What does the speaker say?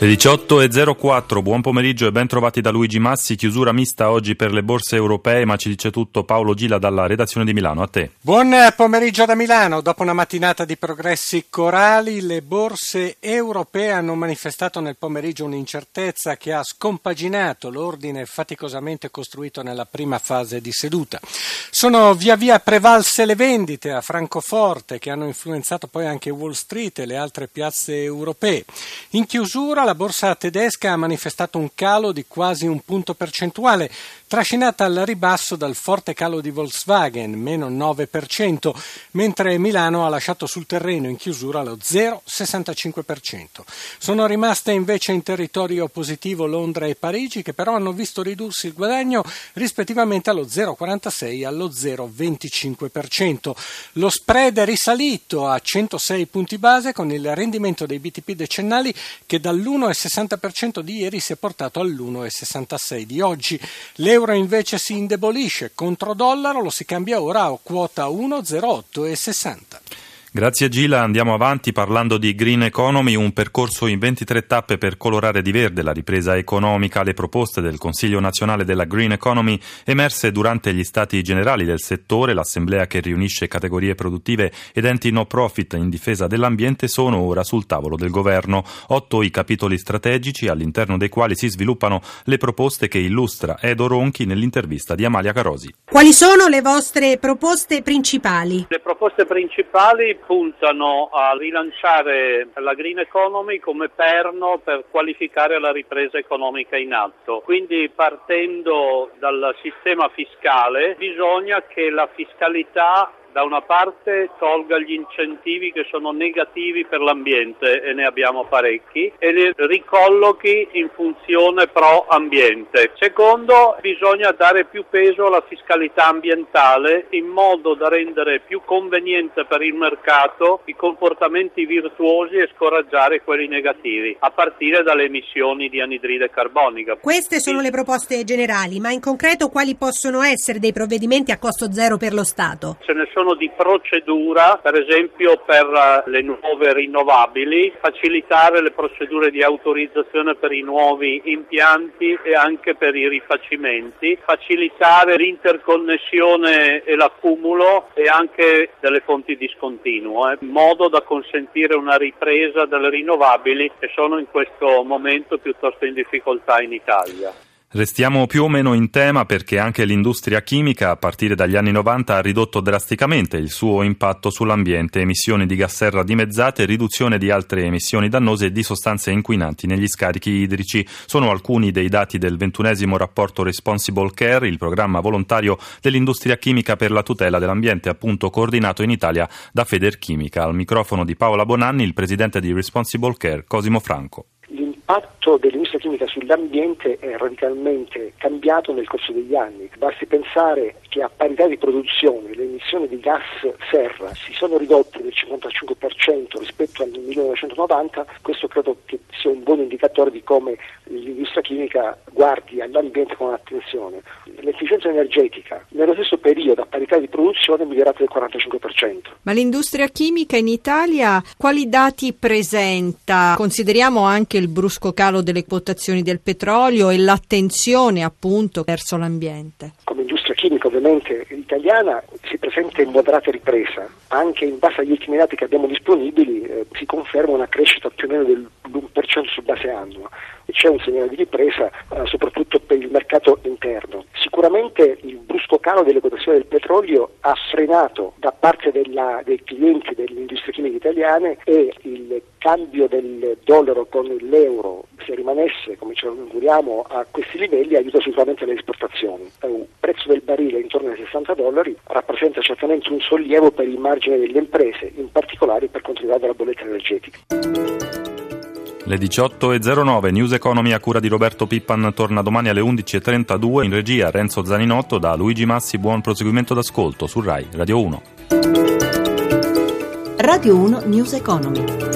Le 18.04, buon pomeriggio e ben trovati da Luigi Massi. Chiusura mista oggi per le borse europee, ma ci dice tutto Paolo Gila dalla redazione di Milano. A te. Buon pomeriggio da Milano. Dopo una mattinata di progressi corali, le borse europee hanno manifestato nel pomeriggio un'incertezza che ha scompaginato l'ordine faticosamente costruito nella prima fase di seduta. Sono via via prevalse le vendite a Francoforte che hanno influenzato poi anche Wall Street e le altre piazze europee. In chiusura la borsa tedesca ha manifestato un calo di quasi un punto percentuale, trascinata al ribasso dal forte calo di Volkswagen, meno 9%, mentre Milano ha lasciato sul terreno in chiusura lo 0,65%. Sono rimaste invece in territorio positivo Londra e Parigi, che però hanno visto ridursi il guadagno rispettivamente allo 0,46 e allo 0,25%. Lo spread è risalito a 106 punti base con il rendimento dei BTP decennali che dall'1,60% di ieri si è portato all'1,66% di oggi. Le L'euro invece si indebolisce contro dollaro, lo si cambia ora a quota 1,0860. Grazie Gila, andiamo avanti parlando di Green Economy, un percorso in 23 tappe per colorare di verde la ripresa economica. Le proposte del Consiglio nazionale della Green Economy emerse durante gli stati generali del settore, l'assemblea che riunisce categorie produttive ed enti no profit in difesa dell'ambiente sono ora sul tavolo del governo. Otto i capitoli strategici all'interno dei quali si sviluppano le proposte che illustra Edo Ronchi nell'intervista di Amalia Carosi. Quali sono le vostre proposte principali? Le proposte principali puntano a rilanciare la green economy come perno per qualificare la ripresa economica in atto. Quindi partendo dal sistema fiscale bisogna che la fiscalità da una parte tolga gli incentivi che sono negativi per l'ambiente e ne abbiamo parecchi e li ricollochi in funzione pro ambiente. Secondo, bisogna dare più peso alla fiscalità ambientale in modo da rendere più conveniente per il mercato i comportamenti virtuosi e scoraggiare quelli negativi, a partire dalle emissioni di anidride carbonica. Queste sono le proposte generali, ma in concreto quali possono essere dei provvedimenti a costo zero per lo Stato? Ce ne sono di procedura, per esempio per eh, le nuove rinnovabili, facilitare le procedure di autorizzazione per i nuovi impianti e anche per i rifacimenti, facilitare l'interconnessione e l'accumulo e anche delle fonti discontinue, in modo da consentire una ripresa delle rinnovabili che sono in questo momento piuttosto in difficoltà in Italia. Restiamo più o meno in tema perché anche l'industria chimica a partire dagli anni 90 ha ridotto drasticamente il suo impatto sull'ambiente, emissioni di gas serra dimezzate, riduzione di altre emissioni dannose e di sostanze inquinanti negli scarichi idrici. Sono alcuni dei dati del ventunesimo rapporto Responsible Care, il programma volontario dell'industria chimica per la tutela dell'ambiente, appunto coordinato in Italia da Federchimica. Al microfono di Paola Bonanni, il presidente di Responsible Care, Cosimo Franco l'impatto dell'industria chimica sull'ambiente è radicalmente cambiato nel corso degli anni. Basti pensare che a parità di produzione le emissioni di gas serra si sono ridotte del 55% rispetto al 1990, questo credo che sia un buon indicatore di come l'industria chimica guardi all'ambiente con attenzione. L'efficienza energetica nello stesso periodo a parità di produzione è migliorata del 45%. Ma l'industria chimica in Italia quali dati presenta? Consideriamo anche il brusco calo delle quotazioni del petrolio e l'attenzione appunto verso l'ambiente. Come chimica ovviamente italiana si presenta in moderata ripresa, anche in base agli ultimi dati che abbiamo disponibili eh, si conferma una crescita più o meno dell'1% su base annua e c'è un segnale di ripresa eh, soprattutto per il mercato interno. Sicuramente il brusco calo delle quotazioni del petrolio ha frenato da parte della, dei clienti delle industrie chimiche italiane e il cambio del dollaro con l'euro se rimanesse, come ci auguriamo, a questi livelli aiuta sicuramente le esportazioni. Il prezzo del barile intorno ai 60 dollari rappresenta certamente un sollievo per il margine delle imprese, in particolare per quanto riguarda la bolletta energetica. Le 18.09 News Economy a cura di Roberto Pippan torna domani alle 11.32 in regia Renzo Zaninotto da Luigi Massi. Buon proseguimento d'ascolto su RAI Radio 1. Radio 1 News Economy.